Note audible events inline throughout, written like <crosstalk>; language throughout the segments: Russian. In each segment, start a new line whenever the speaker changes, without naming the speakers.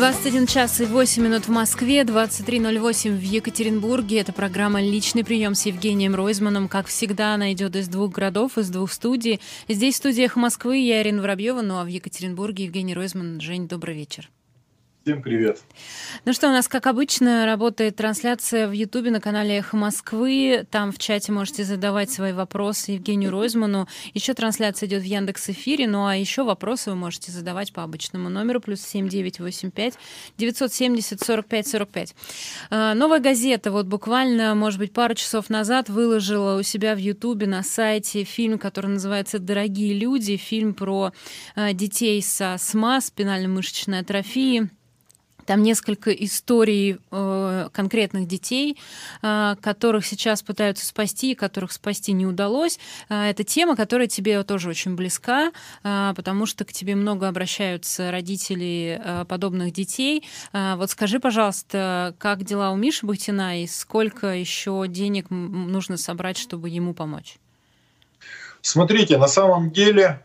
21 час и 8 минут в Москве, 23.08 в Екатеринбурге. Это программа «Личный прием» с Евгением Ройзманом. Как всегда, она идет из двух городов, из двух студий. Здесь в студиях Москвы я, Ирина Воробьева, ну а в Екатеринбурге Евгений Ройзман. Жень, добрый вечер.
Всем привет.
Ну что, у нас, как обычно, работает трансляция в Ютубе на канале «Эхо Москвы». Там в чате можете задавать свои вопросы Евгению Ройзману. Еще трансляция идет в Яндекс Эфире, ну а еще вопросы вы можете задавать по обычному номеру плюс 7985 970 45 45. Новая газета вот буквально, может быть, пару часов назад выложила у себя в Ютубе на сайте фильм, который называется «Дорогие люди», фильм про а, детей со СМА, спинально-мышечной атрофией. Там несколько историй э, конкретных детей, э, которых сейчас пытаются спасти, которых спасти не удалось. Э, это тема, которая тебе тоже очень близка, э, потому что к тебе много обращаются родители э, подобных детей. Э, вот скажи, пожалуйста, как дела у Миши Бахтина и сколько еще денег нужно собрать, чтобы ему помочь?
Смотрите, на самом деле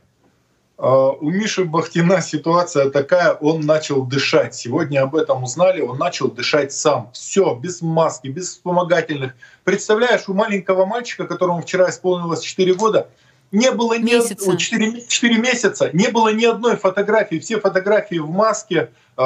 у Миши Бахтина ситуация такая, он начал дышать. Сегодня об этом узнали, он начал дышать сам. Все, без маски, без вспомогательных. Представляешь, у маленького мальчика, которому вчера исполнилось 4 года, не было ни месяца. 4, 4 месяца, не было ни одной фотографии. Все фотографии в маске, э,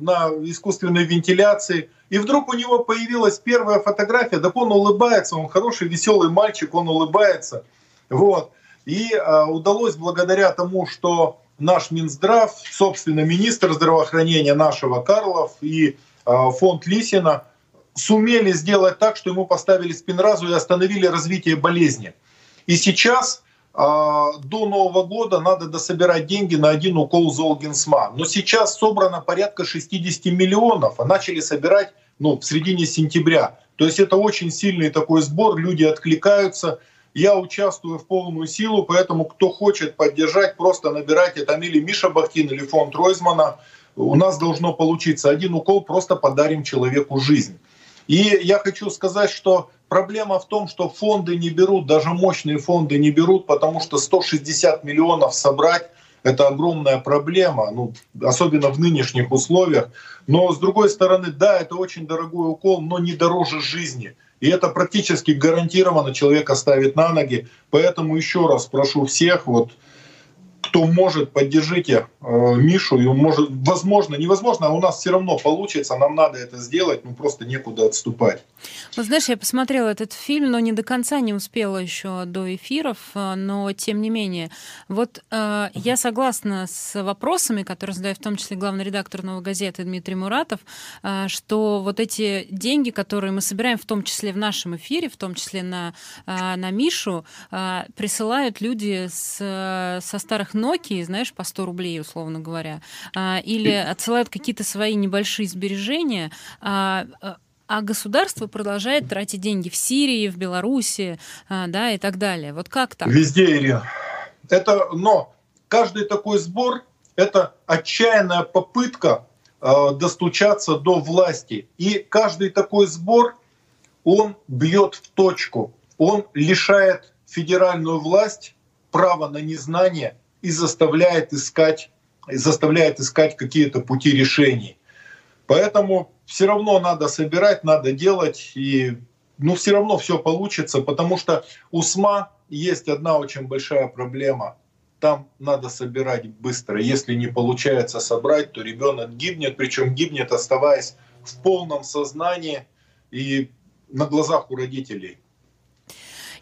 на искусственной вентиляции. И вдруг у него появилась первая фотография, так он улыбается, он хороший, веселый мальчик, он улыбается. Вот. И э, удалось благодаря тому, что наш Минздрав, собственно, министр здравоохранения нашего Карлов и э, фонд Лисина сумели сделать так, что ему поставили спинразу и остановили развитие болезни. И сейчас э, до Нового года надо дособирать деньги на один укол Золгинсма. Но сейчас собрано порядка 60 миллионов, а начали собирать ну, в середине сентября. То есть это очень сильный такой сбор, люди откликаются – я участвую в полную силу, поэтому кто хочет поддержать, просто набирайте там или Миша Бахтин, или фонд Ройзмана. У нас должно получиться один укол, просто подарим человеку жизнь. И я хочу сказать, что проблема в том, что фонды не берут, даже мощные фонды не берут, потому что 160 миллионов собрать это огромная проблема, ну, особенно в нынешних условиях. Но с другой стороны, да, это очень дорогой укол, но не дороже жизни. И это практически гарантированно человека ставит на ноги. Поэтому еще раз прошу всех, вот, кто может, поддержите э, Мишу. И он может, возможно, невозможно, а у нас все равно получится. Нам надо это сделать, ну просто некуда отступать.
Вот знаешь, я посмотрела этот фильм, но не до конца не успела еще до эфиров, э, но тем не менее. Вот э, я согласна с вопросами, которые задает в том числе главный редактор «Новой газеты» Дмитрий Муратов, э, что вот эти деньги, которые мы собираем в том числе в нашем эфире, в том числе на, э, на Мишу, э, присылают люди с, со старых Nokia, знаешь, по 100 рублей, условно говоря, э, или отсылают какие-то свои небольшие сбережения, а, а государство продолжает тратить деньги в Сирии, в Беларуси, а, да, и так далее. Вот как так?
Везде, Ирина. Это, но каждый такой сбор – это отчаянная попытка достучаться до власти. И каждый такой сбор, он бьет в точку. Он лишает федеральную власть права на незнание и заставляет искать, заставляет искать какие-то пути решений. Поэтому все равно надо собирать, надо делать, и ну, все равно все получится, потому что у СМА есть одна очень большая проблема. Там надо собирать быстро. Если не получается собрать, то ребенок гибнет, причем гибнет, оставаясь в полном сознании и на глазах у родителей.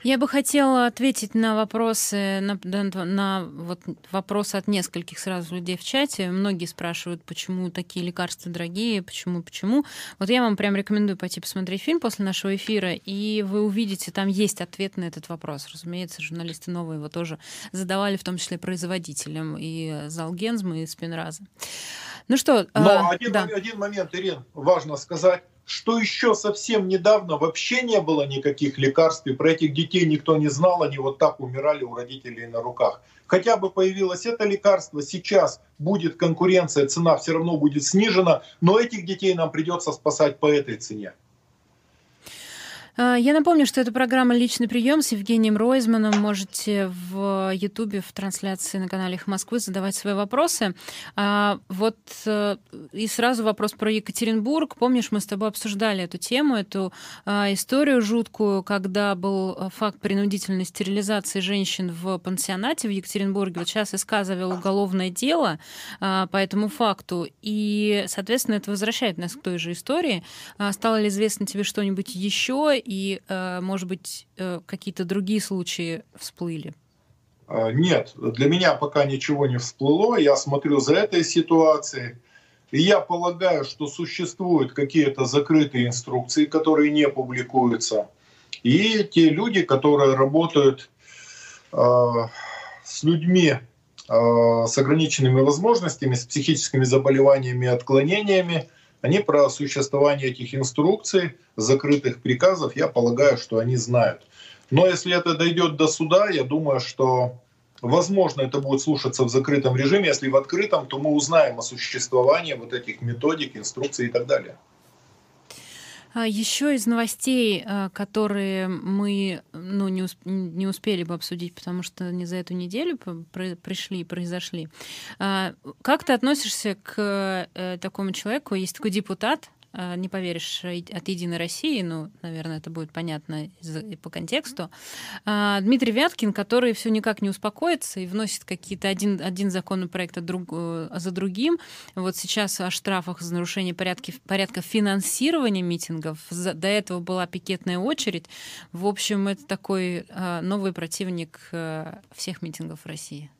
Я бы хотела ответить на вопросы, на, на, на вот вопросы от нескольких сразу людей в чате. Многие спрашивают, почему такие лекарства дорогие, почему, почему. Вот я вам прям рекомендую пойти посмотреть фильм после нашего эфира, и вы увидите, там есть ответ на этот вопрос. Разумеется, журналисты новые его тоже задавали, в том числе производителям и Залгензма, и Спинраза. Ну что,
Но э, один, да. один момент, Ирин, важно сказать что еще совсем недавно вообще не было никаких лекарств, и про этих детей никто не знал, они вот так умирали у родителей на руках. Хотя бы появилось это лекарство, сейчас будет конкуренция, цена все равно будет снижена, но этих детей нам придется спасать по этой цене.
А, я напомню, что это программа «Личный прием» с Евгением Ройзманом. Можете в Ютубе в трансляции на канале «Их Москвы» задавать свои вопросы. А, вот э, и сразу вопрос про Екатеринбург. Помнишь, мы с тобой обсуждали эту тему, эту а, историю жуткую, когда был факт принудительной стерилизации женщин в пансионате в Екатеринбурге. Вот сейчас СК завел уголовное дело по этому факту. И, соответственно, это возвращает нас к той же истории. Стало ли известно тебе что-нибудь еще? И, э, может быть, э, какие-то другие случаи всплыли?
А, нет, для меня пока ничего не всплыло. Я смотрю за этой ситуацией. И я полагаю, что существуют какие-то закрытые инструкции, которые не публикуются. И те люди, которые работают э, с людьми э, с ограниченными возможностями, с психическими заболеваниями отклонениями, они про существование этих инструкций, закрытых приказов, я полагаю, что они знают. Но если это дойдет до суда, я думаю, что возможно это будет слушаться в закрытом режиме. Если в открытом, то мы узнаем о существовании вот этих методик, инструкций и так далее.
А Еще из новостей, а, которые мы ну, не, усп не успели бы обсудить, потому что не за эту неделю пришли и произошли. А, как ты относишься к э, такому человеку? Есть такой депутат, не поверишь, от «Единой России», ну, наверное, это будет понятно по контексту, а, Дмитрий Вяткин, который все никак не успокоится и вносит какие-то один, один законопроект друг, э, за другим. Вот сейчас о штрафах за нарушение порядки, порядка финансирования митингов. До этого была пикетная очередь. В общем, это такой э, новый противник всех митингов в России.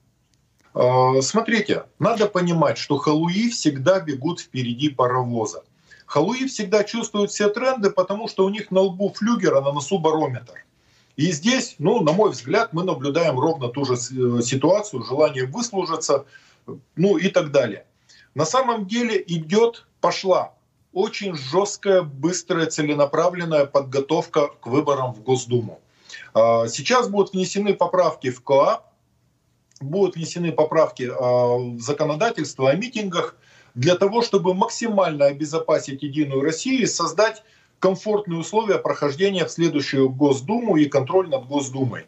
А, смотрите, надо понимать, что халуи всегда бегут впереди паровоза. Халуи всегда чувствуют все тренды, потому что у них на лбу флюгер, а на носу барометр. И здесь, ну, на мой взгляд, мы наблюдаем ровно ту же э, ситуацию, желание выслужиться, ну и так далее. На самом деле идет, пошла очень жесткая, быстрая, целенаправленная подготовка к выборам в Госдуму. А, сейчас будут внесены поправки в КОАП, будут внесены поправки а, в законодательство о митингах – для того, чтобы максимально обезопасить Единую Россию и создать комфортные условия прохождения в следующую Госдуму и контроль над Госдумой.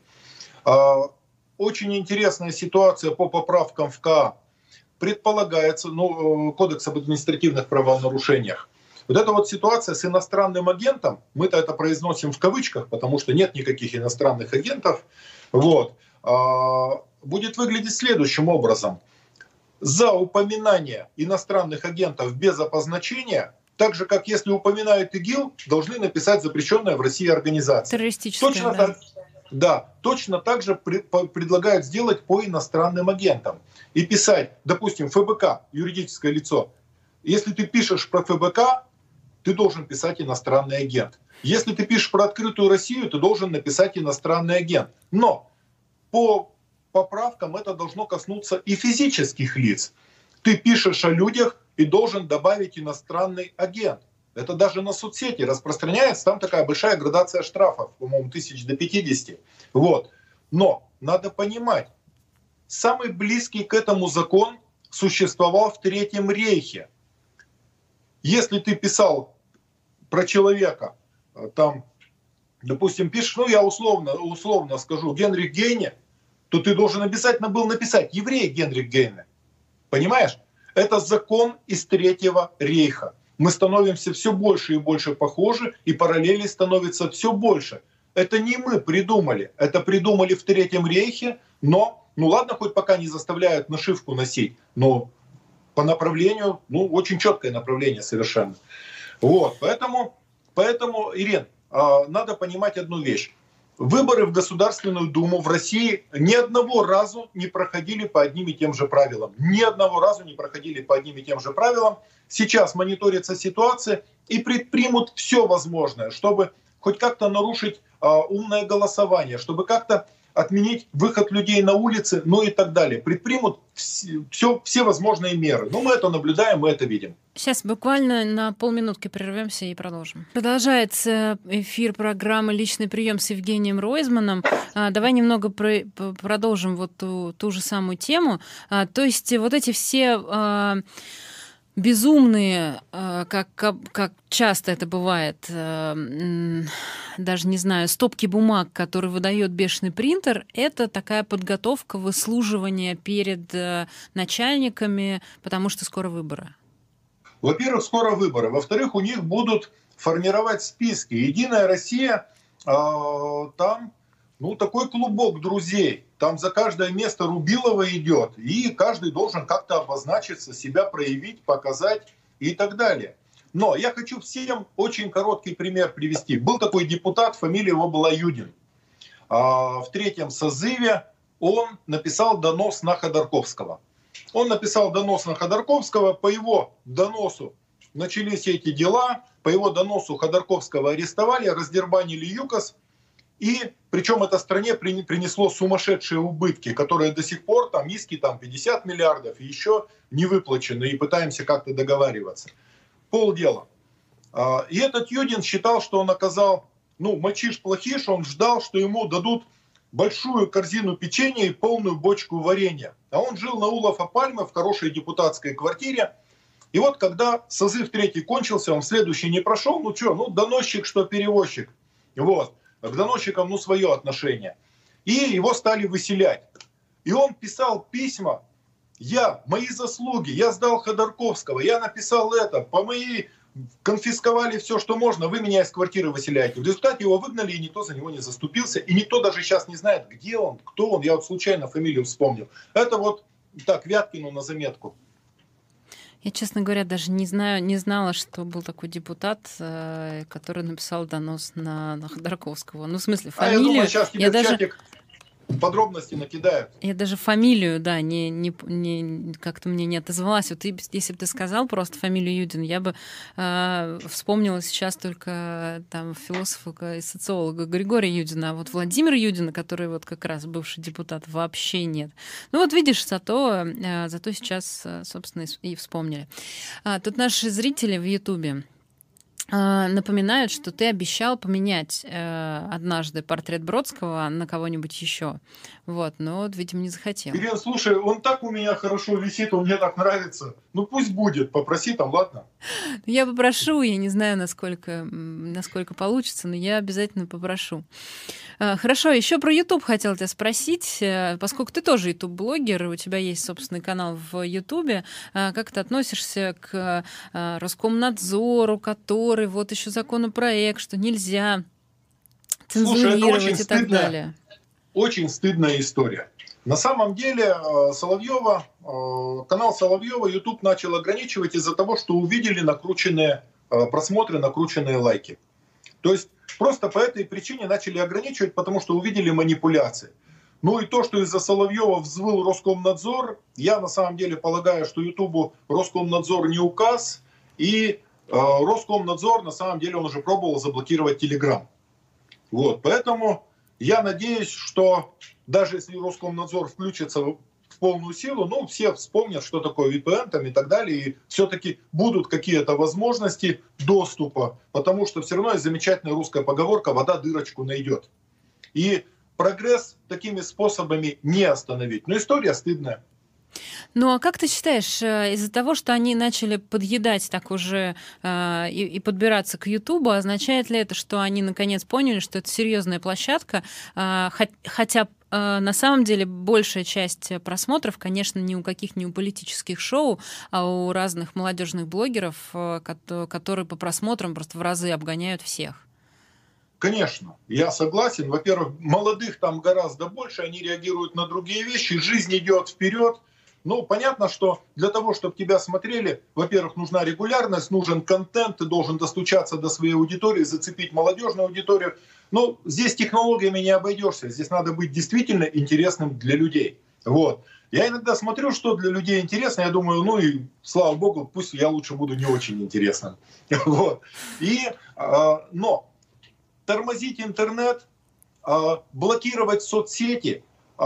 А, очень интересная ситуация по поправкам в КА. Предполагается, ну, э, Кодекс об административных правонарушениях. Вот эта вот ситуация с иностранным агентом, мы-то это произносим в кавычках, потому что нет никаких иностранных агентов, вот, а, будет выглядеть следующим образом – за упоминание иностранных агентов без обозначения, так же, как если упоминают ИГИЛ, должны написать запрещенная в России организация.
Террористическая,
точно да. Так, да, точно так же при, по, предлагают сделать по иностранным агентам. И писать, допустим, ФБК, юридическое лицо. Если ты пишешь про ФБК, ты должен писать иностранный агент. Если ты пишешь про открытую Россию, ты должен написать иностранный агент. Но по поправкам это должно коснуться и физических лиц. Ты пишешь о людях и должен добавить иностранный агент. Это даже на соцсети распространяется, там такая большая градация штрафов, по-моему, тысяч до 50. Вот. Но надо понимать, самый близкий к этому закон существовал в Третьем рейхе. Если ты писал про человека, э, там, допустим, пишешь, ну я условно, условно скажу, Генрих Гейне, то ты должен обязательно был написать «еврей Генрих Гейне». Понимаешь? Это закон из Третьего рейха. Мы становимся все больше и больше похожи, и параллели становится все больше. Это не мы придумали, это придумали в Третьем рейхе, но, ну ладно, хоть пока не заставляют нашивку носить, но по направлению, ну, очень четкое направление совершенно. Вот, поэтому, поэтому Ирин, а, надо понимать одну вещь. Выборы в Государственную Думу в России ни одного разу не проходили по одним и тем же правилам. Ни одного разу не проходили по одним и тем же правилам. Сейчас мониторится ситуация и предпримут все возможное, чтобы хоть как-то нарушить а, умное голосование, чтобы как-то отменить выход людей на улицы, ну и так далее. Предпримут все, все возможные меры. Ну, мы это наблюдаем, мы это видим.
Сейчас буквально на полминутки прервемся и продолжим. Продолжается эфир программы «Личный прием» с Евгением Ройзманом. А, давай немного про продолжим вот ту, ту же самую тему. А, то есть вот эти все а, безумные, э, как, как, как часто это бывает, э, даже не знаю, стопки бумаг, которые выдает бешеный принтер, это такая подготовка, выслуживание перед э, начальниками, потому что скоро выборы.
Во-первых, скоро выборы. Во-вторых, у них будут формировать списки. Единая Россия, там ну, такой клубок друзей. Там за каждое место Рубилова идет, и каждый должен как-то обозначиться, себя проявить, показать и так далее. Но я хочу всем очень короткий пример привести. Был такой депутат, фамилия его была Юдин. А, в третьем созыве он написал донос на Ходорковского. Он написал донос на Ходорковского, по его доносу начались эти дела, по его доносу Ходорковского арестовали, раздербанили ЮКОС, и причем это стране принесло сумасшедшие убытки, которые до сих пор, там иски там 50 миллиардов, и еще не выплачены, и пытаемся как-то договариваться. Полдела. А, и этот Юдин считал, что он оказал, ну, мальчиш-плохиш, он ждал, что ему дадут большую корзину печенья и полную бочку варенья. А он жил на Улафа Пальмы в хорошей депутатской квартире. И вот когда созыв третий кончился, он следующий не прошел, ну что, ну доносчик, что перевозчик. Вот к доносчикам ну, свое отношение. И его стали выселять. И он писал письма, я, мои заслуги, я сдал Ходорковского, я написал это, по моей конфисковали все, что можно, вы меня из квартиры выселяете. В результате его выгнали, и никто за него не заступился. И никто даже сейчас не знает, где он, кто он. Я вот случайно фамилию вспомнил. Это вот так, Вяткину на заметку.
Я, честно говоря, даже не знаю, не знала, что был такой депутат, э, который написал донос на, на Ходорковского. Ну, в смысле, фамилию. А я думаю,
сейчас тебе я даже... чатик подробности накидают.
Я даже фамилию, да, не, не, не как-то мне не отозвалась. Вот ты, если бы ты сказал просто фамилию Юдин, я бы э, вспомнила сейчас только там философа и социолога Григория Юдина, а вот Владимира Юдина, который вот как раз бывший депутат, вообще нет. Ну вот видишь, зато, э, зато сейчас, э, собственно, и вспомнили. А, тут наши зрители в Ютубе напоминают, что ты обещал поменять э, однажды портрет Бродского на кого-нибудь еще. Вот, но вот, видимо, не захотел.
Ирина, слушай, он так у меня хорошо висит, он мне так нравится. Ну пусть будет, попроси там, ладно?
Я попрошу, я не знаю, насколько, насколько получится, но я обязательно попрошу. А, хорошо, еще про YouTube хотела тебя спросить, э, поскольку ты тоже YouTube-блогер, у тебя есть собственный канал в YouTube, а, как ты относишься к а, Роскомнадзору, который вот еще законопроект, что нельзя цензурировать Слушай, и так стыдно. далее?
очень стыдная история. На самом деле э, Соловьева, э, канал Соловьева YouTube начал ограничивать из-за того, что увидели накрученные э, просмотры, накрученные лайки. То есть просто по этой причине начали ограничивать, потому что увидели манипуляции. Ну и то, что из-за Соловьева взвыл Роскомнадзор, я на самом деле полагаю, что Ютубу Роскомнадзор не указ, и Роскомнадзор на самом деле он уже пробовал заблокировать Телеграм. Вот, поэтому я надеюсь, что даже если Роскомнадзор включится в полную силу, ну, все вспомнят, что такое VPN там и так далее, и все-таки будут какие-то возможности доступа, потому что все равно есть замечательная русская поговорка «вода дырочку найдет». И прогресс такими способами не остановить. Но история стыдная.
Ну а как ты считаешь, э, из-за того, что они начали подъедать так уже э, и, и подбираться к Ютубу, означает ли это, что они наконец поняли, что это серьезная площадка, э, хотя э, на самом деле большая часть просмотров, конечно, не у каких не у политических шоу, а у разных молодежных блогеров, э, которые по просмотрам просто в разы обгоняют всех.
Конечно, я согласен. Во-первых, молодых там гораздо больше, они реагируют на другие вещи, жизнь идет вперед. Ну, понятно, что для того, чтобы тебя смотрели, во-первых, нужна регулярность, нужен контент, ты должен достучаться до своей аудитории, зацепить молодежную аудиторию. Но здесь технологиями не обойдешься, здесь надо быть действительно интересным для людей. Вот. Я иногда смотрю, что для людей интересно, я думаю, ну и слава богу, пусть я лучше буду не очень интересным. <laughs> Вот. И, э, но тормозить интернет, э, блокировать соцсети, э,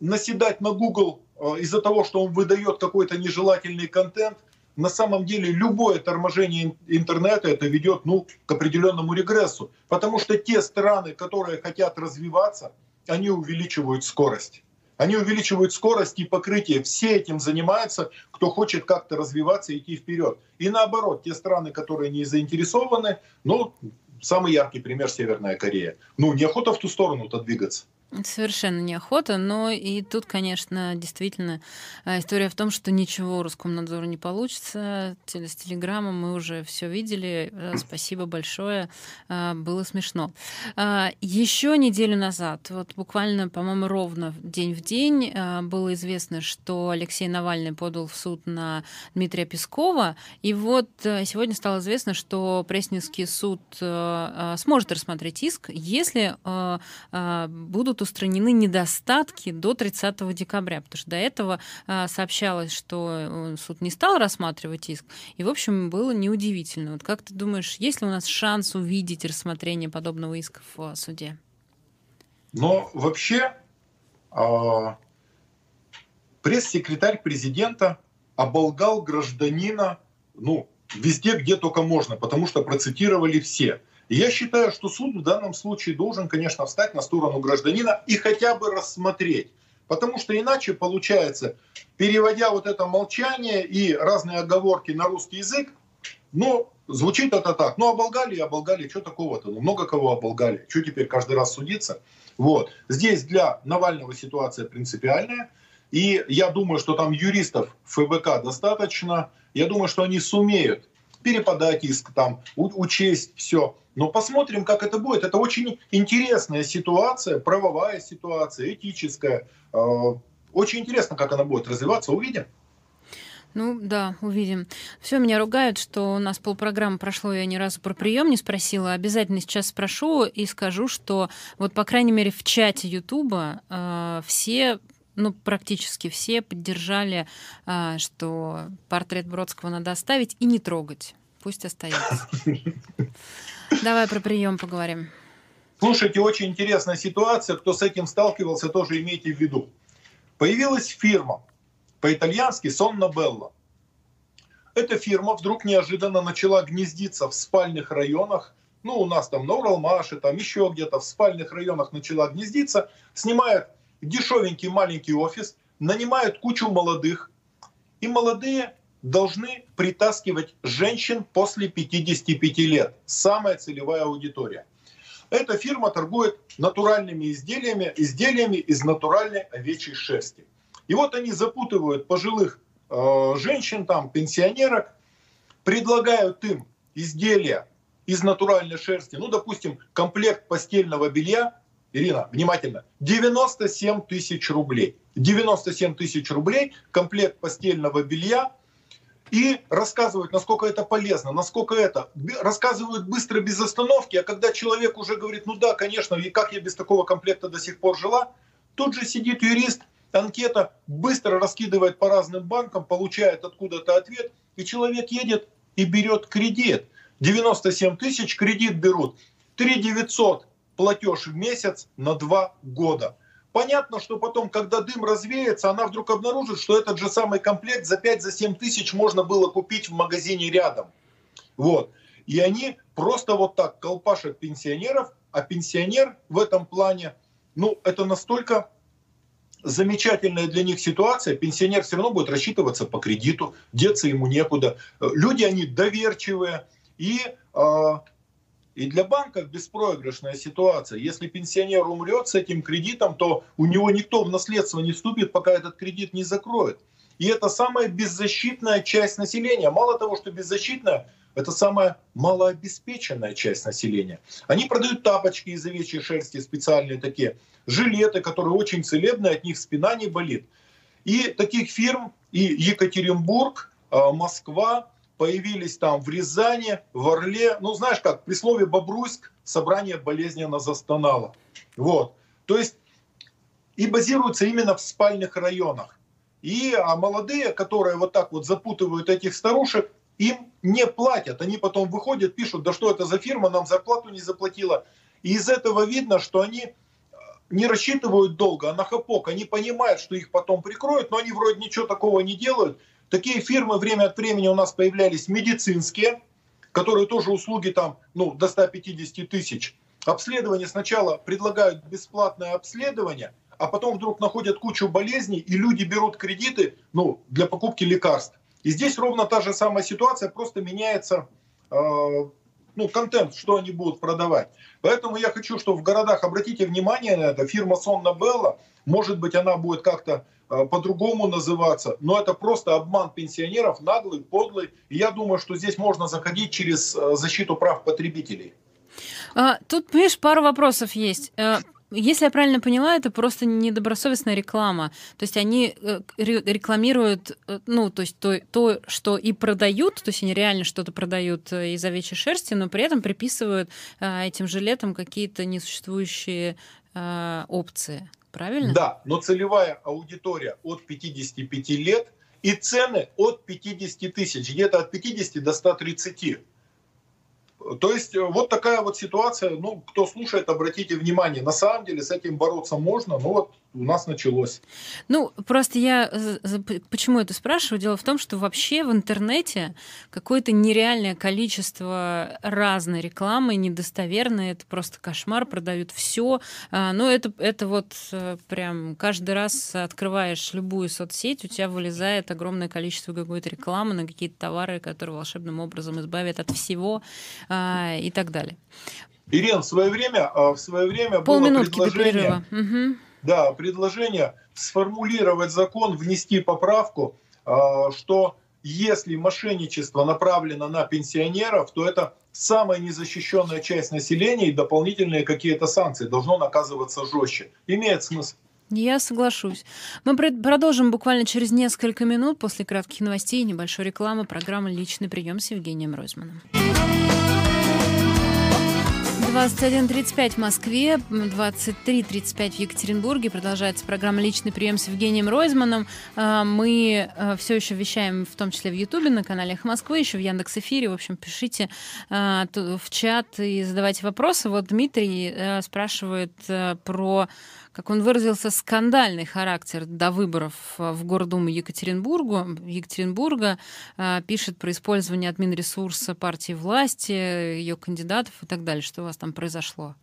наседать на Google из-за того, что он выдает какой-то нежелательный контент, на самом деле любое торможение интернета это ведет ну, к определенному регрессу. Потому что те страны, которые хотят развиваться, они увеличивают скорость. Они увеличивают скорость и покрытие. Все этим занимаются, кто хочет как-то развиваться и идти вперед. И наоборот, те страны, которые не заинтересованы, ну, самый яркий пример Северная Корея. Ну, неохота в ту сторону-то двигаться.
Совершенно неохота, но и тут, конечно, действительно э, история в том, что ничего Роскомнадзору не получится. С телеграммом мы уже все видели. Э, спасибо большое. Э, было смешно. Еще неделю назад, вот буквально, по-моему, ровно день в день, было известно, что Алексей Навальный подал в суд на Дмитрия Пескова. И вот сегодня стало известно, что Пресненский суд сможет рассмотреть иск, если будут будут устранены недостатки до 30 декабря, потому что до этого а, сообщалось, что э, суд не стал рассматривать иск, и, в общем, было неудивительно. Вот как ты думаешь, есть ли у нас шанс увидеть рассмотрение подобного иска в суде?
Но вообще э, пресс-секретарь президента оболгал гражданина ну, везде, где только можно, потому что процитировали все. Я считаю, что суд в данном случае должен, конечно, встать на сторону гражданина и хотя бы рассмотреть. Потому что иначе получается, переводя вот это молчание и разные оговорки на русский язык, ну, звучит это так. Ну, оболгали и оболгали, что такого-то? Ну, много кого оболгали. Что теперь каждый раз судиться? Вот. Здесь для Навального ситуация принципиальная. И я думаю, что там юристов ФБК достаточно. Я думаю, что они сумеют переподать иск, там, учесть все. Но посмотрим, как это будет. Это очень интересная ситуация, правовая ситуация, этическая. Э, очень интересно, как она будет развиваться. Увидим.
Ну да, увидим. Все, меня ругают, что у нас полпрограммы прошло, я ни разу про прием не спросила. Обязательно сейчас спрошу и скажу, что вот, по крайней мере, в чате Ютуба э, все ну, практически все поддержали, а, что портрет Бродского надо оставить и не трогать. Пусть остается. <laughs> Давай про прием поговорим.
Слушайте, очень интересная ситуация. Кто с этим сталкивался, тоже имейте в виду. Появилась фирма по-итальянски Сонна Белла. Эта фирма вдруг неожиданно начала гнездиться в спальных районах. Ну, у нас там на Уралмаше, там еще где-то в спальных районах начала гнездиться. Снимает дешевенький маленький офис, нанимают кучу молодых, и молодые должны притаскивать женщин после 55 лет. Самая целевая аудитория. Эта фирма торгует натуральными изделиями, изделиями из натуральной овечьей шерсти. И вот они запутывают пожилых э, женщин, там, пенсионерок, предлагают им изделия из натуральной шерсти, ну, допустим, комплект постельного белья Ирина, внимательно. 97 тысяч рублей. 97 тысяч рублей, комплект постельного белья. И рассказывают, насколько это полезно, насколько это. Рассказывают быстро, без остановки. А когда человек уже говорит, ну да, конечно, и как я без такого комплекта до сих пор жила, тут же сидит юрист, анкета, быстро раскидывает по разным банкам, получает откуда-то ответ, и человек едет и берет кредит. 97 тысяч кредит берут. 3 900 платеж в месяц на два года. Понятно, что потом, когда дым развеется, она вдруг обнаружит, что этот же самый комплект за 5-7 тысяч можно было купить в магазине рядом. Вот. И они просто вот так колпашат пенсионеров, а пенсионер в этом плане, ну, это настолько замечательная для них ситуация, пенсионер все равно будет рассчитываться по кредиту, деться ему некуда. Люди, они доверчивые, и э, и для банков беспроигрышная ситуация. Если пенсионер умрет с этим кредитом, то у него никто в наследство не вступит, пока этот кредит не закроет. И это самая беззащитная часть населения. Мало того, что беззащитная, это самая малообеспеченная часть населения. Они продают тапочки из овечьей шерсти, специальные такие, жилеты, которые очень целебные, от них спина не болит. И таких фирм и Екатеринбург, а, Москва, появились там в Рязани, в Орле. Ну, знаешь как, при слове Бобруйск собрание болезненно застонало. Вот. То есть и базируются именно в спальных районах. И а молодые, которые вот так вот запутывают этих старушек, им не платят. Они потом выходят, пишут, да что это за фирма, нам зарплату не заплатила. И из этого видно, что они э, не рассчитывают долго, а на хапок. Они понимают, что их потом прикроют, но они вроде ничего такого не делают. Такие фирмы время от времени у нас появлялись медицинские, которые тоже услуги там ну, до 150 тысяч. Обследование сначала предлагают бесплатное обследование, а потом вдруг находят кучу болезней, и люди берут кредиты ну, для покупки лекарств. И здесь ровно та же самая ситуация, просто меняется э, ну, контент, что они будут продавать. Поэтому я хочу, чтобы в городах, обратите внимание на это, фирма Сонна Белла, может быть, она будет как-то по-другому называться, но это просто обман пенсионеров, наглый, подлый. И я думаю, что здесь можно заходить через э, защиту прав потребителей.
А, тут, понимаешь, пару вопросов есть. Э, если я правильно поняла, это просто недобросовестная реклама. То есть они э, рекламируют, э, ну, то есть то, то, что и продают, то есть они реально что-то продают э, из овечьей шерсти, но при этом приписывают этим жилетам какие-то несуществующие опции. Правильно?
Да, но целевая аудитория от 55 лет и цены от 50 тысяч, где-то от 50 до 130. То есть э, вот такая вот ситуация, ну, кто слушает, обратите внимание, на самом деле с этим бороться можно, но вот у нас началось.
Ну, просто я почему это спрашиваю? Дело в том, что вообще в интернете какое-то нереальное количество разной рекламы, недостоверной, это просто кошмар, продают все. А, но это, это вот э, прям каждый раз открываешь любую соцсеть, у тебя вылезает огромное количество какой-то рекламы на какие-то товары, которые волшебным образом избавят от всего а, и так далее.
Ирина, в свое время, а, в свое время
Полминутки было предложение...
Угу да, предложение сформулировать закон, внести поправку, а, что если мошенничество направлено на пенсионеров, то это самая незащищенная часть населения и дополнительные какие-то санкции должно наказываться жестче. Имеет смысл.
Я соглашусь. Мы продолжим буквально через несколько минут после кратких новостей и небольшой рекламы программы «Личный прием» с Евгением Ройзманом. 21.35 в Москве, 23.35 в Екатеринбурге. Продолжается программа «Личный прием» с Евгением Ройзманом. А, мы а, все еще вещаем, в том числе в Ютубе, на канале «Эхо Москвы», еще в Яндекс Эфире. В общем, пишите а, в чат и задавайте вопросы. Вот Дмитрий спрашивает про как он выразился, скандальный характер до выборов э, в Гордуму Екатеринбургу, Екатеринбурга, э, пишет про использование админресурса партии власти, ее кандидатов и так далее. Что у вас там произошло?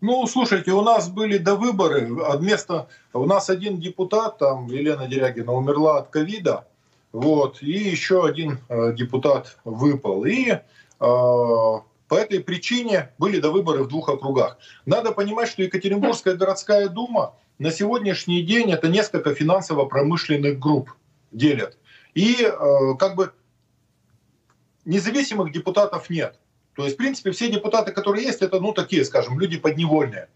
Ну, слушайте, у нас были до выборы, вместо, у нас один депутат, там Елена Дерягина, умерла от ковида, вот, и еще один э, депутат выпал. И э, по этой причине были до выборы в двух округах. Надо понимать, что Екатеринбургская городская дума на сегодняшний день это несколько финансово-промышленных групп делят. И э, как бы независимых депутатов нет. То есть, в принципе, все депутаты, которые есть, это, ну, такие, скажем, люди подневольные.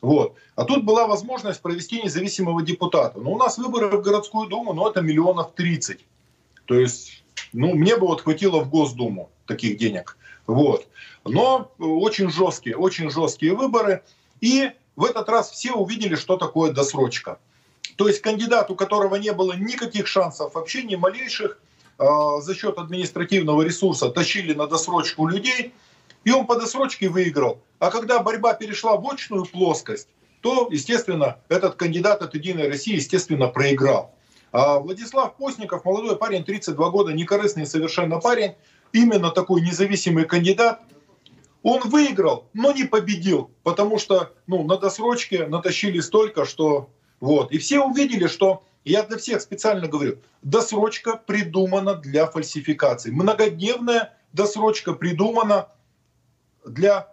Вот. А тут была возможность провести независимого депутата. Но у нас выборы в городскую думу, ну, это миллионов 30. То есть, ну, мне бы вот хватило в Госдуму таких денег. Вот. Но очень жесткие, очень жесткие выборы. И в этот раз все увидели, что такое досрочка. То есть кандидат, у которого не было никаких шансов, вообще ни малейших, э, за счет административного ресурса тащили на досрочку людей, и он по досрочке выиграл. А когда борьба перешла в очную плоскость, то, естественно, этот кандидат от «Единой России», естественно, проиграл. А Владислав Постников, молодой парень, 32 года, некорыстный совершенно парень, именно такой независимый кандидат, он выиграл, но не победил, потому что ну, на досрочке натащили столько, что... Вот. И все увидели, что, я для всех специально говорю, досрочка придумана для фальсификации. Многодневная досрочка придумана для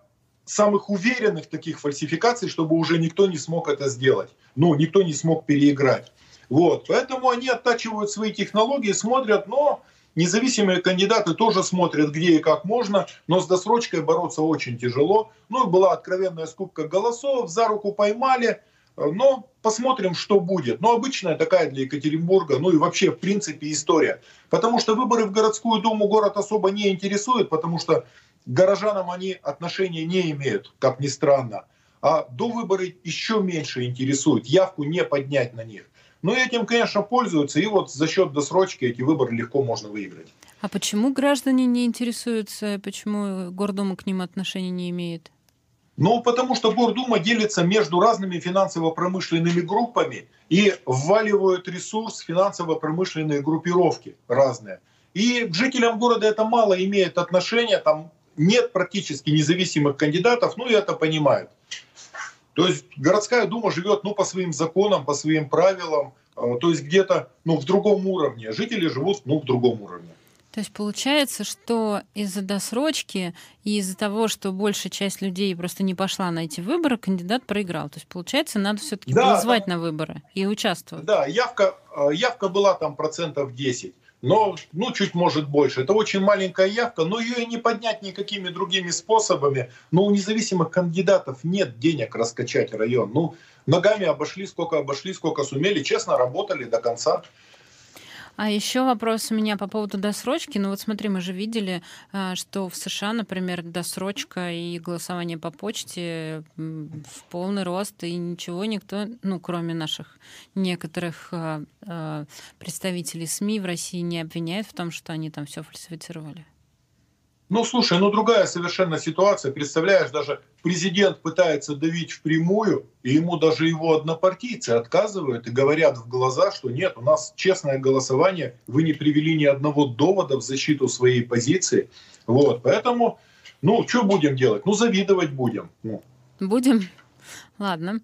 самых уверенных таких фальсификаций, чтобы уже никто не смог это сделать. Ну, никто не смог переиграть. Вот. Поэтому они оттачивают свои технологии, смотрят, но Независимые кандидаты тоже смотрят, где и как можно, но с досрочкой бороться очень тяжело. Ну, была откровенная скупка голосов, за руку поймали, но посмотрим, что будет. Но обычная такая для Екатеринбурга, ну и вообще, в принципе, история. Потому что выборы в городскую думу город особо не интересует, потому что горожанам они отношения не имеют, как ни странно. А до выборы еще меньше интересуют, явку не поднять на них. Но этим, конечно, пользуются, и вот за счет досрочки эти выборы легко можно выиграть.
А почему граждане не интересуются, почему Гордума к ним отношения не имеет?
Ну, потому что Гордума делится между разными финансово-промышленными группами и вваливают ресурс финансово-промышленные группировки разные. И к жителям города это мало имеет отношения, там нет практически независимых кандидатов, ну и это понимают. То есть городская дума живет ну, по своим законам, по своим правилам, а, то есть где-то ну, в другом уровне. Жители живут ну, в другом уровне.
То есть получается, что из-за досрочки и из-за того, что большая часть людей просто не пошла на эти выборы, кандидат проиграл. То есть получается, надо все-таки да, позвать там, на выборы и участвовать.
Да, явка, а, явка была там процентов 10 но ну, чуть может больше. Это очень маленькая явка, но ее и не поднять никакими другими способами. Но у независимых кандидатов нет денег раскачать район. Ну, ногами обошли, сколько обошли, сколько сумели, честно работали до конца.
А еще вопрос у меня по поводу досрочки. Ну вот смотри, мы же видели, а, что в США, например, досрочка и голосование по почте в полный рост, и ничего никто, ну кроме наших некоторых а, а, представителей СМИ в России не обвиняет в том, что они там все фальсифицировали.
Ну, слушай, ну другая совершенно ситуация. Представляешь, даже президент пытается давить впрямую, и ему даже его однопартийцы отказывают и говорят в глаза, что нет, у нас честное голосование, вы не привели ни одного довода в защиту своей позиции. Вот, поэтому, ну, что будем делать? Ну, завидовать будем. Ну.
Будем? Ладно.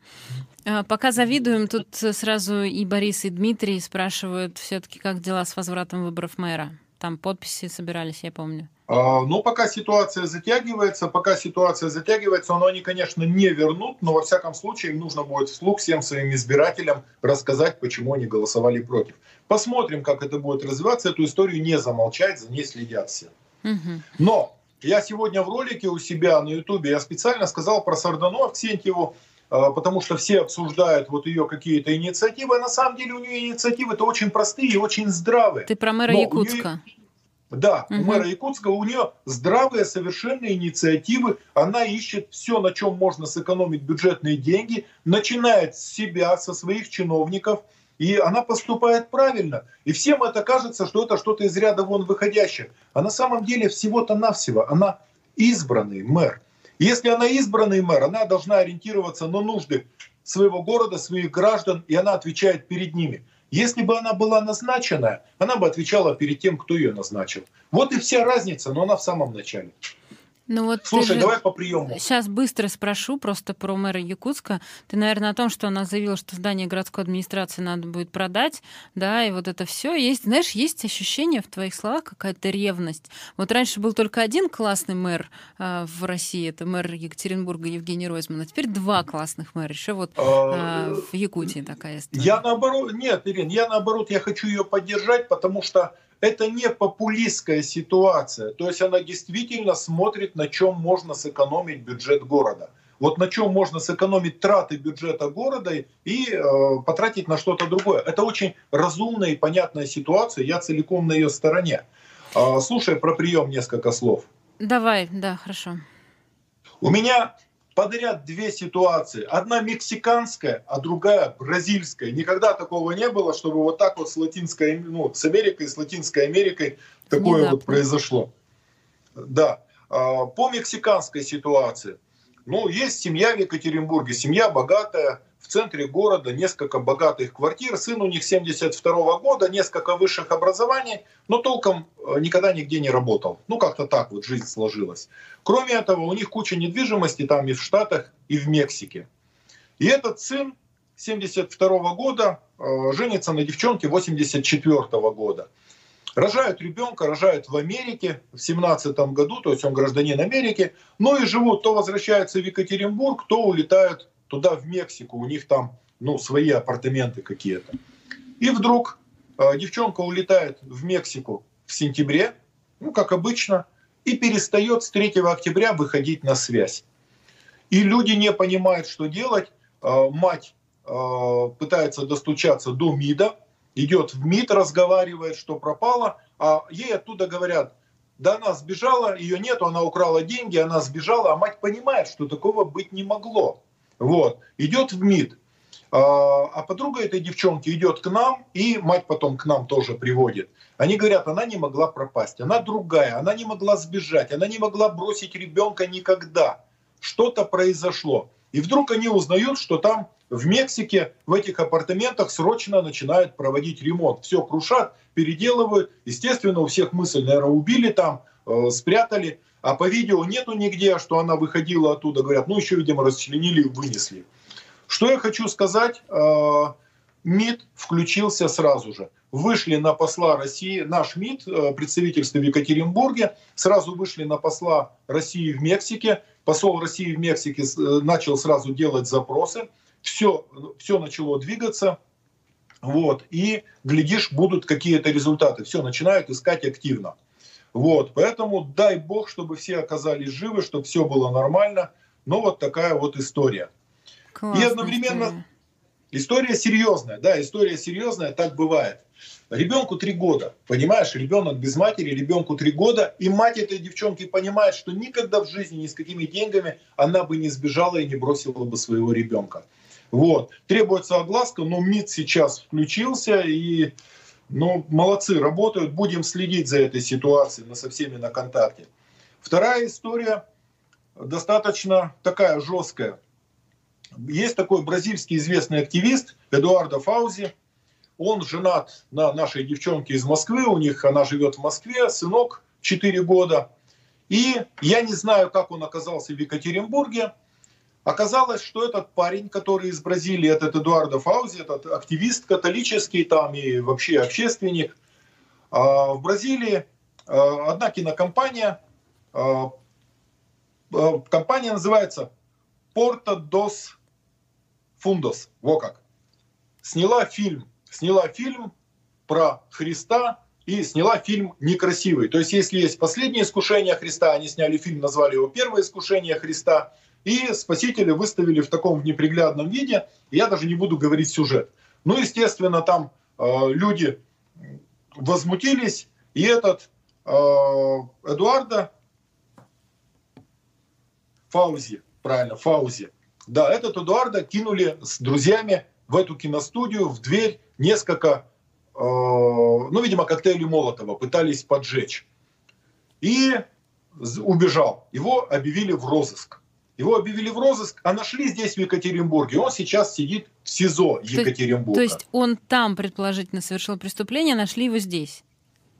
А, пока завидуем, тут сразу и Борис, и Дмитрий спрашивают все-таки, как дела с возвратом выборов мэра. Там подписи собирались, я помню.
А, но пока ситуация затягивается, пока ситуация затягивается, но они, конечно, не вернут, но во всяком случае им нужно будет вслух всем своим избирателям рассказать, почему они голосовали против. Посмотрим, как это будет развиваться. Эту историю не замолчать, за ней следят все. Но я сегодня в ролике у себя на ютубе, я специально сказал про Сардану Аксентьеву, а, потому что все обсуждают вот ее какие-то инициативы, а на самом деле у нее инициативы-то очень простые и очень здравые.
Ты про мэра Но Якутска. Нее...
Да, угу. у мэра Якутска у нее здравые совершенно инициативы. Она ищет все, на чем можно сэкономить бюджетные деньги, начинает с себя, со своих чиновников, и она поступает правильно. И всем это кажется, что это что-то из ряда вон выходящее. А на самом деле всего-то навсего она избранный мэр. Если она избранный мэр, она должна ориентироваться на нужды своего города, своих граждан, и она отвечает перед ними. Если бы она была назначена, она бы отвечала перед тем, кто ее назначил. Вот и вся разница, но она в самом начале.
Ну вот Слушай, давай по приему. Сейчас быстро спрошу просто про мэра Якутска. Ты, наверное, о том, что она заявила, что здание городской администрации надо будет продать, да, и вот это все. Есть, знаешь, есть ощущение в твоих словах какая-то ревность. Вот раньше был только один классный мэр э, в России, это мэр Екатеринбурга Евгений Ройзман, а теперь два классных мэра. Еще вот э, в Якутии такая история.
Я наоборот, нет, Ирин, я наоборот, я хочу ее поддержать, потому что это не популистская ситуация. То есть она действительно смотрит, на чем можно сэкономить бюджет города. Вот на чем можно сэкономить траты бюджета города и э, потратить на что-то другое. Это очень разумная и понятная ситуация. Я целиком на ее стороне. Э, слушай про прием несколько слов.
Давай, да, хорошо.
У меня подряд две ситуации. Одна мексиканская, а другая бразильская. Никогда такого не было, чтобы вот так вот с Латинской, ну, с Америкой, с Латинской Америкой такое Внезапно. вот произошло. Да. А, по мексиканской ситуации. Ну, есть семья в Екатеринбурге, семья богатая, в центре города несколько богатых квартир, сын у них 72 года, несколько высших образований, но толком э, никогда нигде не работал. Ну, как-то так вот жизнь сложилась. Кроме этого, у них куча недвижимости там и в Штатах, и в Мексике. И этот сын 72 года э, женится на девчонке 84 года. Рожают ребенка, рожают в Америке в 17 году, то есть он гражданин Америки, но и живут, то возвращаются в Екатеринбург, то улетают туда, в Мексику, у них там ну, свои апартаменты какие-то. И вдруг э, девчонка улетает в Мексику в сентябре, ну, как обычно, и перестает с 3 октября выходить на связь. И люди не понимают, что делать. Э, мать э, пытается достучаться до МИДа, идет в МИД, разговаривает, что пропало, а ей оттуда говорят, да она сбежала, ее нету, она украла деньги, она сбежала, а мать понимает, что такого быть не могло. Вот. Идет в МИД. А, а подруга этой девчонки идет к нам, и мать потом к нам тоже приводит. Они говорят, она не могла пропасть, она другая, она не могла сбежать, она не могла бросить ребенка никогда. Что-то произошло. И вдруг они узнают, что там в Мексике в этих апартаментах срочно начинают проводить ремонт. Все крушат, переделывают. Естественно, у всех мысль, наверное, убили там, э, спрятали. А по видео нету нигде, что она выходила оттуда. Говорят, ну еще, видимо, расчленили вынесли. Что я хочу сказать? Э, МИД включился сразу же. Вышли на посла России, наш МИД, э, представительство в Екатеринбурге, сразу вышли на посла России в Мексике. Посол России в Мексике начал сразу делать запросы. Все, все начало двигаться. Вот, и, глядишь, будут какие-то результаты. Все, начинают искать активно. Вот, поэтому дай бог, чтобы все оказались живы, чтобы все было нормально. Но вот такая вот история. Классная и одновременно история. история серьезная, да, история серьезная, так бывает. Ребенку три года, понимаешь, ребенок без матери, ребенку три года, и мать этой девчонки понимает, что никогда в жизни ни с какими деньгами она бы не сбежала и не бросила бы своего ребенка. Вот. Требуется огласка, но МИД сейчас включился, и ну, молодцы, работают, будем следить за этой ситуацией, со всеми на контакте. Вторая история достаточно такая жесткая. Есть такой бразильский известный активист Эдуардо Фаузи. Он женат на нашей девчонке из Москвы, у них она живет в Москве, сынок 4 года. И я не знаю, как он оказался в Екатеринбурге, Оказалось, что этот парень, который из Бразилии, этот Эдуардо Фаузи, этот активист католический там и вообще общественник, а, в Бразилии а, одна кинокомпания, а, компания называется Porta dos Fundos, во как, сняла фильм, сняла фильм про Христа и сняла фильм некрасивый. То есть, если есть последнее искушение Христа, они сняли фильм, назвали его «Первое искушение Христа», и спасители выставили в таком неприглядном виде. Я даже не буду говорить сюжет. Ну, естественно, там э, люди возмутились, и этот э, Эдуарда Фаузи, правильно, Фаузи, да, этот Эдуарда кинули с друзьями в эту киностудию, в дверь несколько, э, ну, видимо, коктейли Молотова пытались поджечь. И убежал. Его объявили в розыск. Его объявили в розыск, а нашли здесь, в Екатеринбурге. Он сейчас сидит в СИЗО Екатеринбурга.
То, есть он там, предположительно, совершил преступление, нашли его здесь?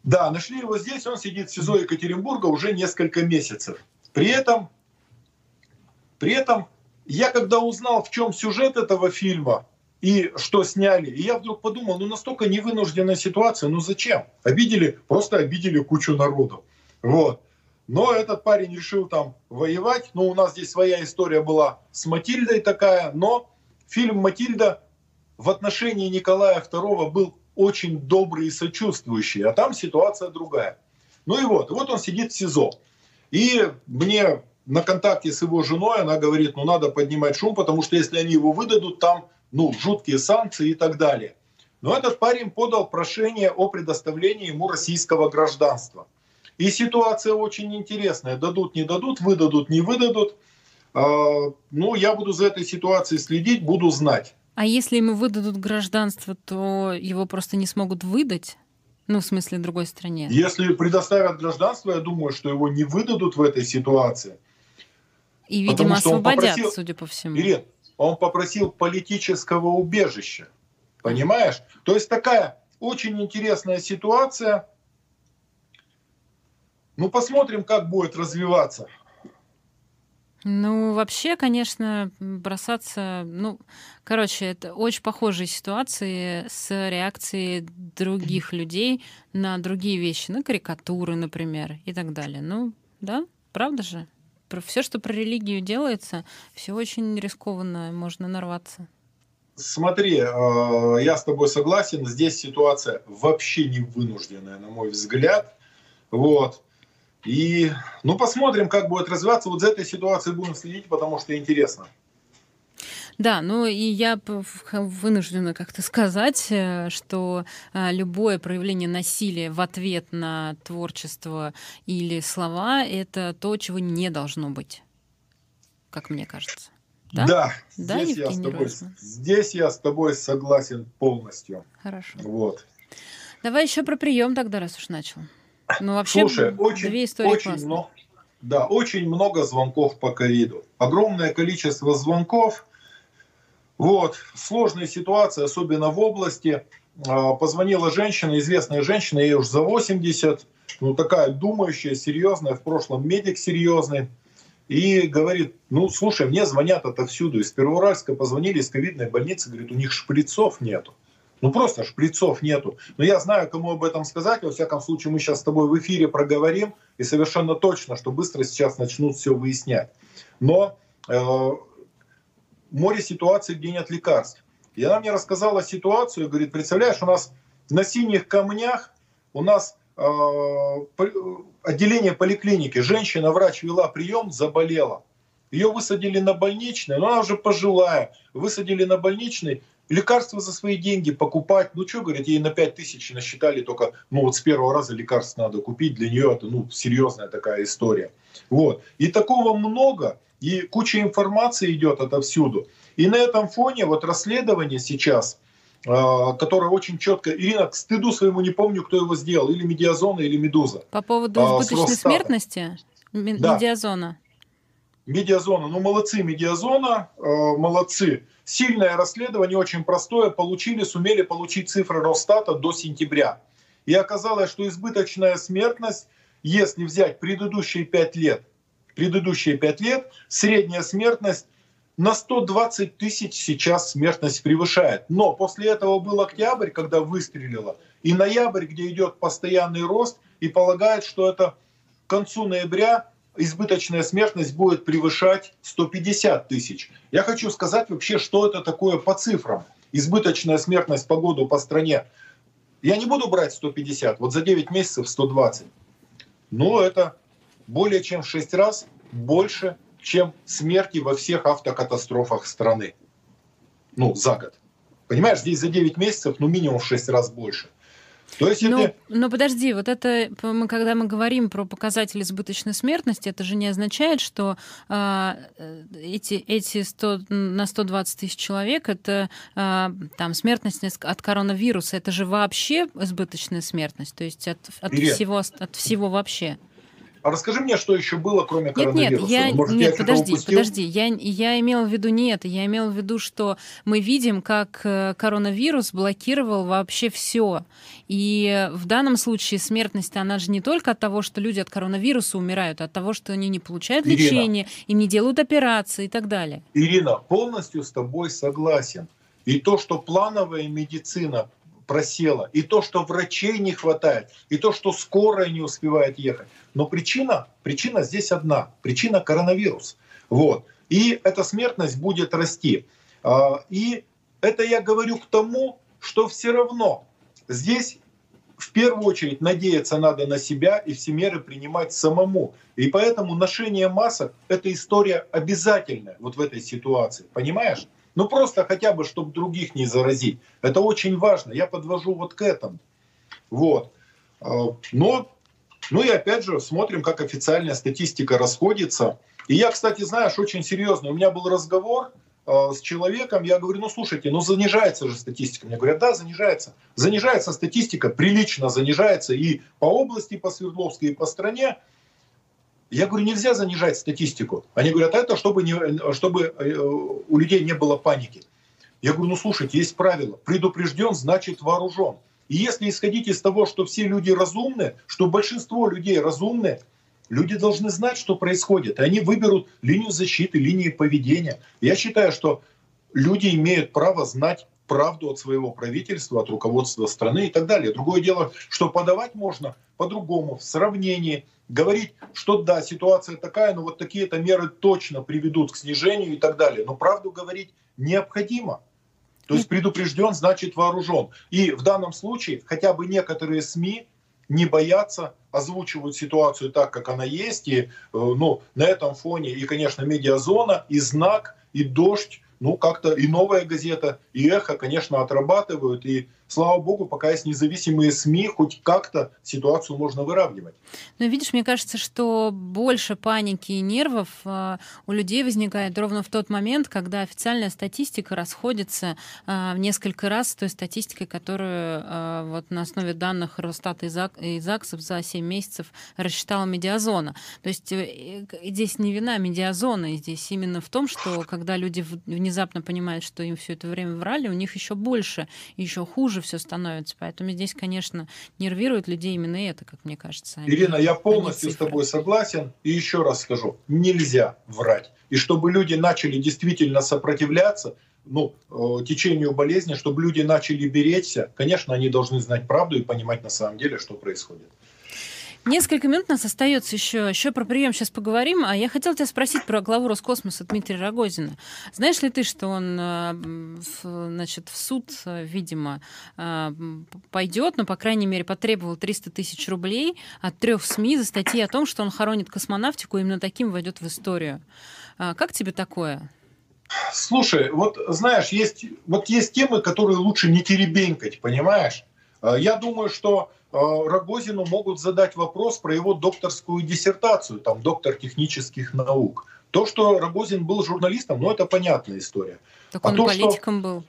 Да, нашли его здесь, он сидит в СИЗО Екатеринбурга уже несколько месяцев. При этом, при этом я когда узнал, в чем сюжет этого фильма и что сняли, и я вдруг подумал, ну настолько невынужденная ситуация, ну зачем? Обидели, просто обидели кучу народу. Вот. Но этот парень решил там воевать. Ну, у нас здесь своя история была с Матильдой такая. Но фильм «Матильда» в отношении Николая II был очень добрый и сочувствующий. А там ситуация другая. Ну и вот, вот он сидит в СИЗО. И мне на контакте с его женой она говорит, ну надо поднимать шум, потому что если они его выдадут, там ну, жуткие санкции и так далее. Но этот парень подал прошение о предоставлении ему российского гражданства. И ситуация очень интересная. Дадут, не дадут, выдадут, не выдадут. А, ну, я буду за этой ситуацией следить, буду знать.
А если ему выдадут гражданство, то его просто не смогут выдать? Ну, в смысле, другой стране.
Если предоставят гражданство, я думаю, что его не выдадут в этой ситуации.
И, видимо, освободят, попросил, судя по всему.
Ирен, он попросил политического убежища. Понимаешь? То есть такая очень интересная ситуация. Ну, посмотрим, как будет развиваться.
Ну, вообще, конечно, бросаться... Ну, короче, это очень похожие ситуации с реакцией других людей на другие вещи, на карикатуры, например, и так далее. Ну, да, правда же? Про все, что про религию делается, все очень рискованно, можно нарваться.
Смотри, э, я с тобой согласен, здесь ситуация вообще не вынужденная, на мой взгляд. Вот. И, ну, посмотрим, как будет развиваться. Вот за этой ситуацией будем следить, потому что интересно.
Да, ну и я вынуждена как-то сказать, э, что э, любое проявление насилия в ответ на творчество или слова — это то, чего не должно быть, как мне кажется.
Да, да, да здесь, я с тобой, здесь я с тобой согласен полностью.
Хорошо.
Вот.
Давай еще про прием тогда, раз уж начал. Ну, вообще,
Слушай, очень, две истории очень много, да, очень много звонков по ковиду. Огромное количество звонков. Вот, сложная ситуация, особенно в области. А, позвонила женщина, известная женщина, ей уже за 80, ну такая думающая, серьезная, в прошлом медик серьезный. и говорит, ну, слушай, мне звонят отовсюду. Из Первоуральска позвонили из ковидной больницы, говорит, у них шприцов нету. Ну просто шприцов нету. Но я знаю, кому об этом сказать. Во всяком случае, мы сейчас с тобой в эфире проговорим. И совершенно точно, что быстро сейчас начнут все выяснять. Но э, море ситуаций, где нет лекарств. И она мне рассказала ситуацию, говорит, представляешь, у нас на синих камнях у нас э, отделение поликлиники. Женщина-врач вела прием, заболела. Ее высадили на больничный, но она уже пожилая. Высадили на больничный, лекарства за свои деньги покупать. Ну что, говорит, ей на 5 тысяч насчитали только, ну вот с первого раза лекарства надо купить. Для нее это, ну, серьезная такая история. Вот. И такого много, и куча информации идет отовсюду. И на этом фоне вот расследование сейчас, а, которое очень четко... Ирина, к стыду своему не помню, кто его сделал, или Медиазона, или Медуза.
По поводу а, избыточной смертности? Да. Медиазона.
Ну, молодцы, Медиазона, э, молодцы. Сильное расследование, очень простое. Получили, сумели получить цифры Росстата до сентября. И оказалось, что избыточная смертность, если взять предыдущие 5 лет, предыдущие 5 лет, средняя смертность на 120 тысяч сейчас смертность превышает. Но после этого был октябрь, когда выстрелило, и ноябрь, где идет постоянный рост, и полагают, что это к концу ноября избыточная смертность будет превышать 150 тысяч. Я хочу сказать вообще, что это такое по цифрам. Избыточная смертность по году по стране. Я не буду брать 150, вот за 9 месяцев 120. Но это более чем в 6 раз больше, чем смерти во всех автокатастрофах страны. Ну, за год. Понимаешь, здесь за 9 месяцев, ну, минимум в 6 раз больше.
То есть но, это... но подожди, вот это, мы, когда мы говорим про показатели избыточной смертности, это же не означает, что а, э, эти, эти 100, на 120 тысяч человек это а, там смертность от коронавируса, это же вообще избыточная смертность, то есть от, от, всего, от всего вообще.
А расскажи мне, что еще было, кроме коронавируса?
Нет, нет, я, Может, нет, я подожди, подожди. Я, я имела в виду не это. Я имела в виду, что мы видим, как э, коронавирус блокировал вообще все. И в данном случае смертность, она же не только от того, что люди от коронавируса умирают, а от того, что они не получают Ирина, лечение, им не делают операции и так далее.
Ирина, полностью с тобой согласен. И то, что плановая медицина просела, и то, что врачей не хватает, и то, что скорая не успевает ехать. Но причина, причина здесь одна. Причина коронавирус. Вот. И эта смертность будет расти. А, и это я говорю к тому, что все равно здесь в первую очередь надеяться надо на себя и все меры принимать самому. И поэтому ношение масок – это история обязательная вот в этой ситуации. Понимаешь? Ну просто хотя бы, чтобы других не заразить. Это очень важно. Я подвожу вот к этому. Вот. А, но, ну и опять же, смотрим, как официальная статистика расходится. И я, кстати, знаешь, очень серьезно. У меня был разговор э, с человеком, я говорю, ну слушайте, ну занижается же статистика. Мне говорят, да, занижается. Занижается статистика, прилично занижается и по области, и по Свердловской, и по стране. Я говорю, нельзя занижать статистику. Они говорят, это чтобы, не, чтобы э, у людей не было паники. Я говорю, ну слушайте, есть правило. Предупрежден, значит вооружен. И если исходить из того, что все люди разумны, что большинство людей разумны, люди должны знать, что происходит. И они выберут линию защиты, линии поведения. Я считаю, что люди имеют право знать правду от своего правительства, от руководства страны и так далее. Другое дело, что подавать можно по-другому, в сравнении, говорить, что да, ситуация такая, но вот такие-то меры точно приведут к снижению и так далее. Но правду говорить необходимо. То есть предупрежден, значит вооружен. И в данном случае хотя бы некоторые СМИ не боятся озвучивать ситуацию так, как она есть. И э, ну, на этом фоне и, конечно, медиазона, и знак, и дождь ну, как-то и «Новая газета», и «Эхо», конечно, отрабатывают. И, слава богу, пока есть независимые СМИ, хоть как-то ситуацию можно выравнивать.
Ну, видишь, мне кажется, что больше паники и нервов э, у людей возникает ровно в тот момент, когда официальная статистика расходится э, в несколько раз с той статистикой, которую э, вот на основе данных Росстата и ЗАГСов за 7 месяцев рассчитала медиазона. То есть здесь не вина медиазона, здесь именно в том, что когда люди внезапно понимают, что им все это время врали, у них еще больше, еще хуже хуже все становится. Поэтому здесь, конечно, нервирует людей именно это, как мне кажется.
Ирина, я полностью с тобой согласен. И еще раз скажу, нельзя врать. И чтобы люди начали действительно сопротивляться, ну, э, течению болезни, чтобы люди начали беречься, конечно, они должны знать правду и понимать на самом деле, что происходит.
Несколько минут у нас остается еще. Еще про прием сейчас поговорим. А я хотела тебя спросить про главу Роскосмоса Дмитрия Рогозина. Знаешь ли ты, что он э, значит, в суд, э, видимо, э, пойдет, но, по крайней мере, потребовал 300 тысяч рублей от трех СМИ за статьи о том, что он хоронит космонавтику, и именно таким войдет в историю. А как тебе такое?
Слушай, вот знаешь, есть, вот есть темы, которые лучше не теребенькать, понимаешь? Я думаю, что Э, Рогозину могут задать вопрос про его докторскую диссертацию, там доктор технических наук. То, что Рогозин был журналистом, ну это понятная история.
Так а он то, политиком что... был.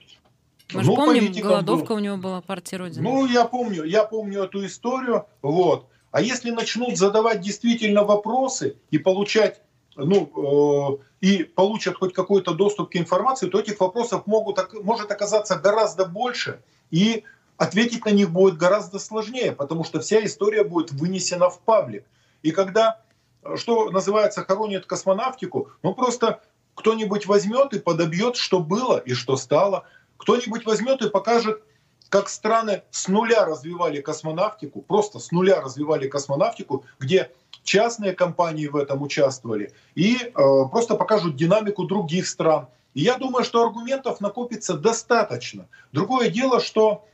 Мы ну, же помним, голодовка был. у него была партия Родина.
Ну, я помню, я помню эту историю. Вот. А если начнут задавать действительно вопросы и получать, ну, э, и получат хоть какой-то доступ к информации, то этих вопросов могут, может оказаться гораздо больше. И ответить на них будет гораздо сложнее, потому что вся история будет вынесена в паблик. И когда, э, что называется, хоронит космонавтику, ну просто кто-нибудь возьмет и подобьет, что было и что стало. Кто-нибудь возьмет и покажет, как страны с нуля развивали космонавтику, просто с нуля развивали космонавтику, где частные компании в этом участвовали, и э, просто покажут динамику других стран. И я думаю, что аргументов накопится достаточно. Другое дело, что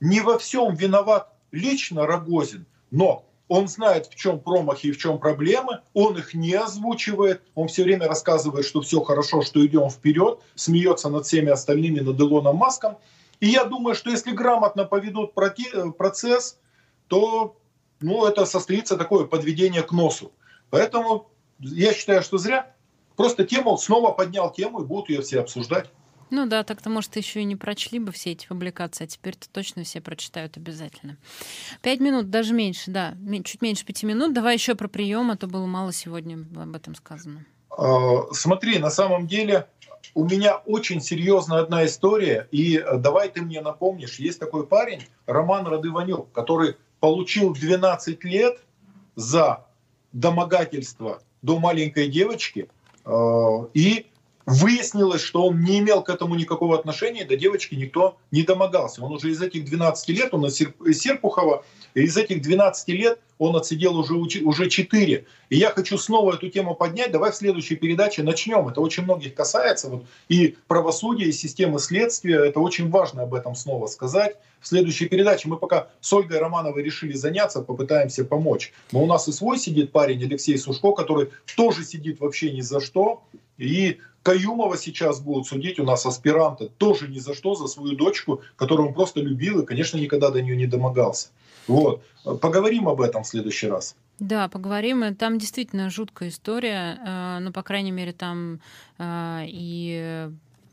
не во всем виноват лично Рогозин, но он знает, в чем промахи и в чем проблемы, он их не озвучивает, он все время рассказывает, что все хорошо, что идем вперед, смеется над всеми остальными, над Илоном Маском. И я думаю, что если грамотно поведут процесс, то ну, это состоится такое подведение к носу. Поэтому я считаю, что зря. Просто тему снова поднял тему и будут ее все обсуждать.
Ну да, так-то, может, еще и не прочли бы все эти публикации, а теперь-то точно все прочитают обязательно. Пять минут, даже меньше, да, чуть меньше пяти минут. Давай еще про прием, а то было мало сегодня об этом сказано.
А, смотри, на самом деле у меня очень серьезная одна история, и э, давай ты мне напомнишь, есть такой парень, Роман Радыванюк, который получил 12 лет за домогательство до маленькой девочки, э, и Выяснилось, что он не имел к этому никакого отношения, до девочки никто не домогался. Он уже из этих 12 лет, он из Серпухова, из этих 12 лет он отсидел уже, уже 4. И я хочу снова эту тему поднять. Давай в следующей передаче начнем. Это очень многих касается. Вот, и правосудия, и системы следствия. Это очень важно об этом снова сказать. В следующей передаче мы пока с Ольгой Романовой решили заняться, попытаемся помочь. Но у нас и свой сидит парень Алексей Сушко, который тоже сидит вообще ни за что. И Каюмова сейчас будут судить у нас аспиранта тоже ни за что, за свою дочку, которую он просто любил и, конечно, никогда до нее не домогался. Вот. Поговорим об этом в следующий раз.
Да, поговорим. Там действительно жуткая история, э, ну, по крайней мере, там э, и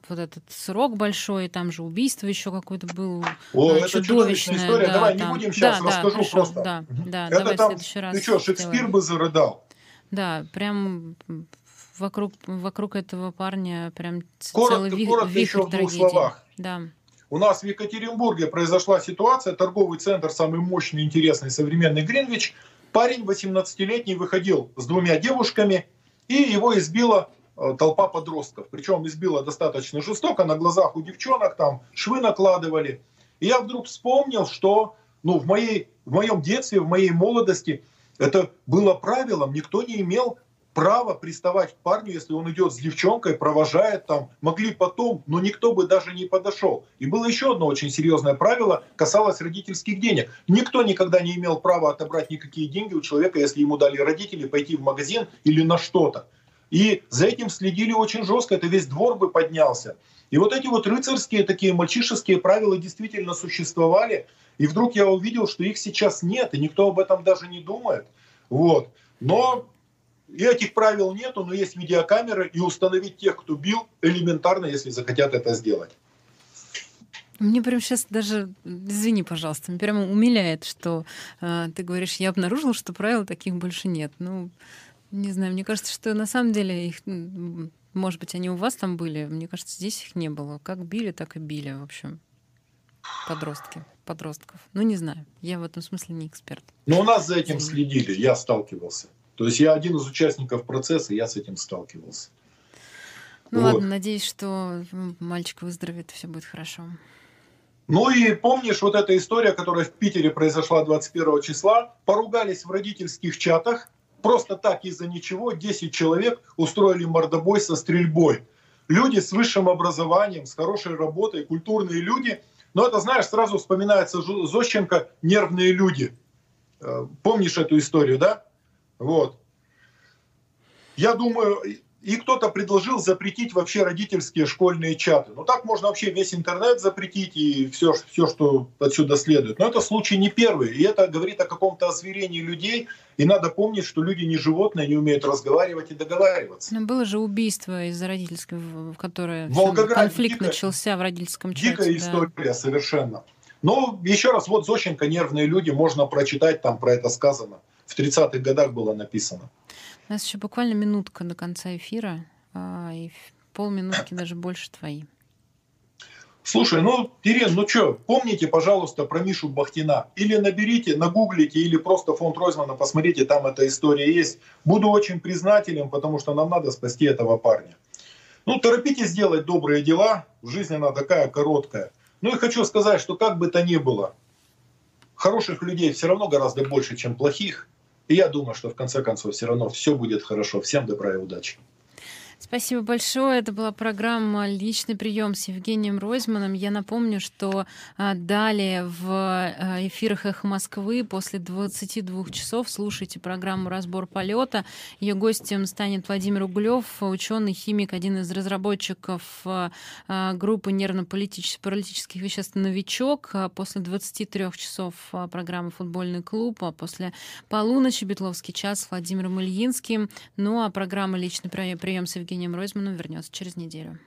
вот этот срок большой, там же убийство еще какое-то было.
О, это чудовищная история. Да, Давай там... не будем сейчас, да, расскажу да, просто.
Да, да, это давай там, в следующий раз.
Ты что, Шекспир сделаем. бы зарыдал?
Да, прям вокруг, вокруг этого парня прям коротко, целый ви, коротко вихрь еще в двух словах. Да.
У нас в Екатеринбурге произошла ситуация, торговый центр, самый мощный, интересный, современный Гринвич. Парень 18-летний выходил с двумя девушками, и его избила э, толпа подростков. Причем избила достаточно жестоко, на глазах у девчонок там швы накладывали. И я вдруг вспомнил, что ну, в, моей, в моем детстве, в моей молодости это было правилом, никто не имел право приставать к парню, если он идет с девчонкой, провожает там, могли потом, но никто бы даже не подошел. И было еще одно очень серьезное правило, касалось родительских денег. Никто никогда не имел права отобрать никакие деньги у человека, если ему дали родители пойти в магазин или на что-то. И за этим следили очень жестко, это весь двор бы поднялся. И вот эти вот рыцарские такие мальчишеские правила действительно существовали. И вдруг я увидел, что их сейчас нет, и никто об этом даже не думает. Вот. Но и этих правил нету, но есть видеокамеры, и установить тех, кто бил, элементарно, если захотят это сделать.
Мне прям сейчас даже, извини, пожалуйста, мне прямо умиляет, что э, ты говоришь, я обнаружила, что правил таких больше нет. Ну, не знаю, мне кажется, что на самом деле их, может быть, они у вас там были, мне кажется, здесь их не было. Как били, так и били, в общем. подростки, подростков. Ну, не знаю, я в этом смысле не эксперт.
Но у нас за этим следили, я сталкивался. То есть я один из участников процесса, я с этим сталкивался.
Ну вот. ладно, надеюсь, что мальчик выздоровеет, все будет хорошо.
Ну и помнишь вот эта история, которая в Питере произошла 21 числа? Поругались в родительских чатах, просто так из-за ничего 10 человек устроили мордобой со стрельбой. Люди с высшим образованием, с хорошей работой, культурные люди. Но это, знаешь, сразу вспоминается Зощенко «Нервные люди». Э, помнишь эту историю, да? Вот. Я думаю, и кто-то предложил запретить вообще родительские школьные чаты. Ну так можно вообще весь интернет запретить и все, все, что отсюда следует. Но это случай не первый. И это говорит о каком-то озверении людей. И надо помнить, что люди не животные, не умеют разговаривать и договариваться.
Но было же убийство из-за родительского, которое конфликт дикая, начался в родительском чате.
Дикая да. история совершенно. Но еще раз, вот Зощенко «Нервные люди», можно прочитать, там про это сказано. В 30-х годах было написано.
У нас еще буквально минутка до конца эфира, а, и полминутки даже больше твои.
Слушай, ну, Ирин, ну что, помните, пожалуйста, про Мишу Бахтина. Или наберите, нагуглите, или просто фонд Ройзмана, посмотрите, там эта история есть. Буду очень признателен, потому что нам надо спасти этого парня. Ну, торопитесь делать добрые дела, жизнь она такая короткая. Ну и хочу сказать, что как бы то ни было, хороших людей все равно гораздо больше, чем плохих. И я думаю, что в конце концов все равно все будет хорошо. Всем добра и удачи.
Спасибо большое. Это была программа «Личный прием» с Евгением Ройзманом. Я напомню, что а, далее в а, эфирах «Эхо Москвы» после 22 часов слушайте программу «Разбор полета». Ее гостем станет Владимир Углев, ученый, химик, один из разработчиков а, группы нервно-паралитических веществ «Новичок». После 23 часов программы «Футбольный клуб», а после полуночи «Бетловский час» с Владимиром Ильинским. Ну а программа «Личный прием» с Евгением Евгением Ройзманом вернется через неделю.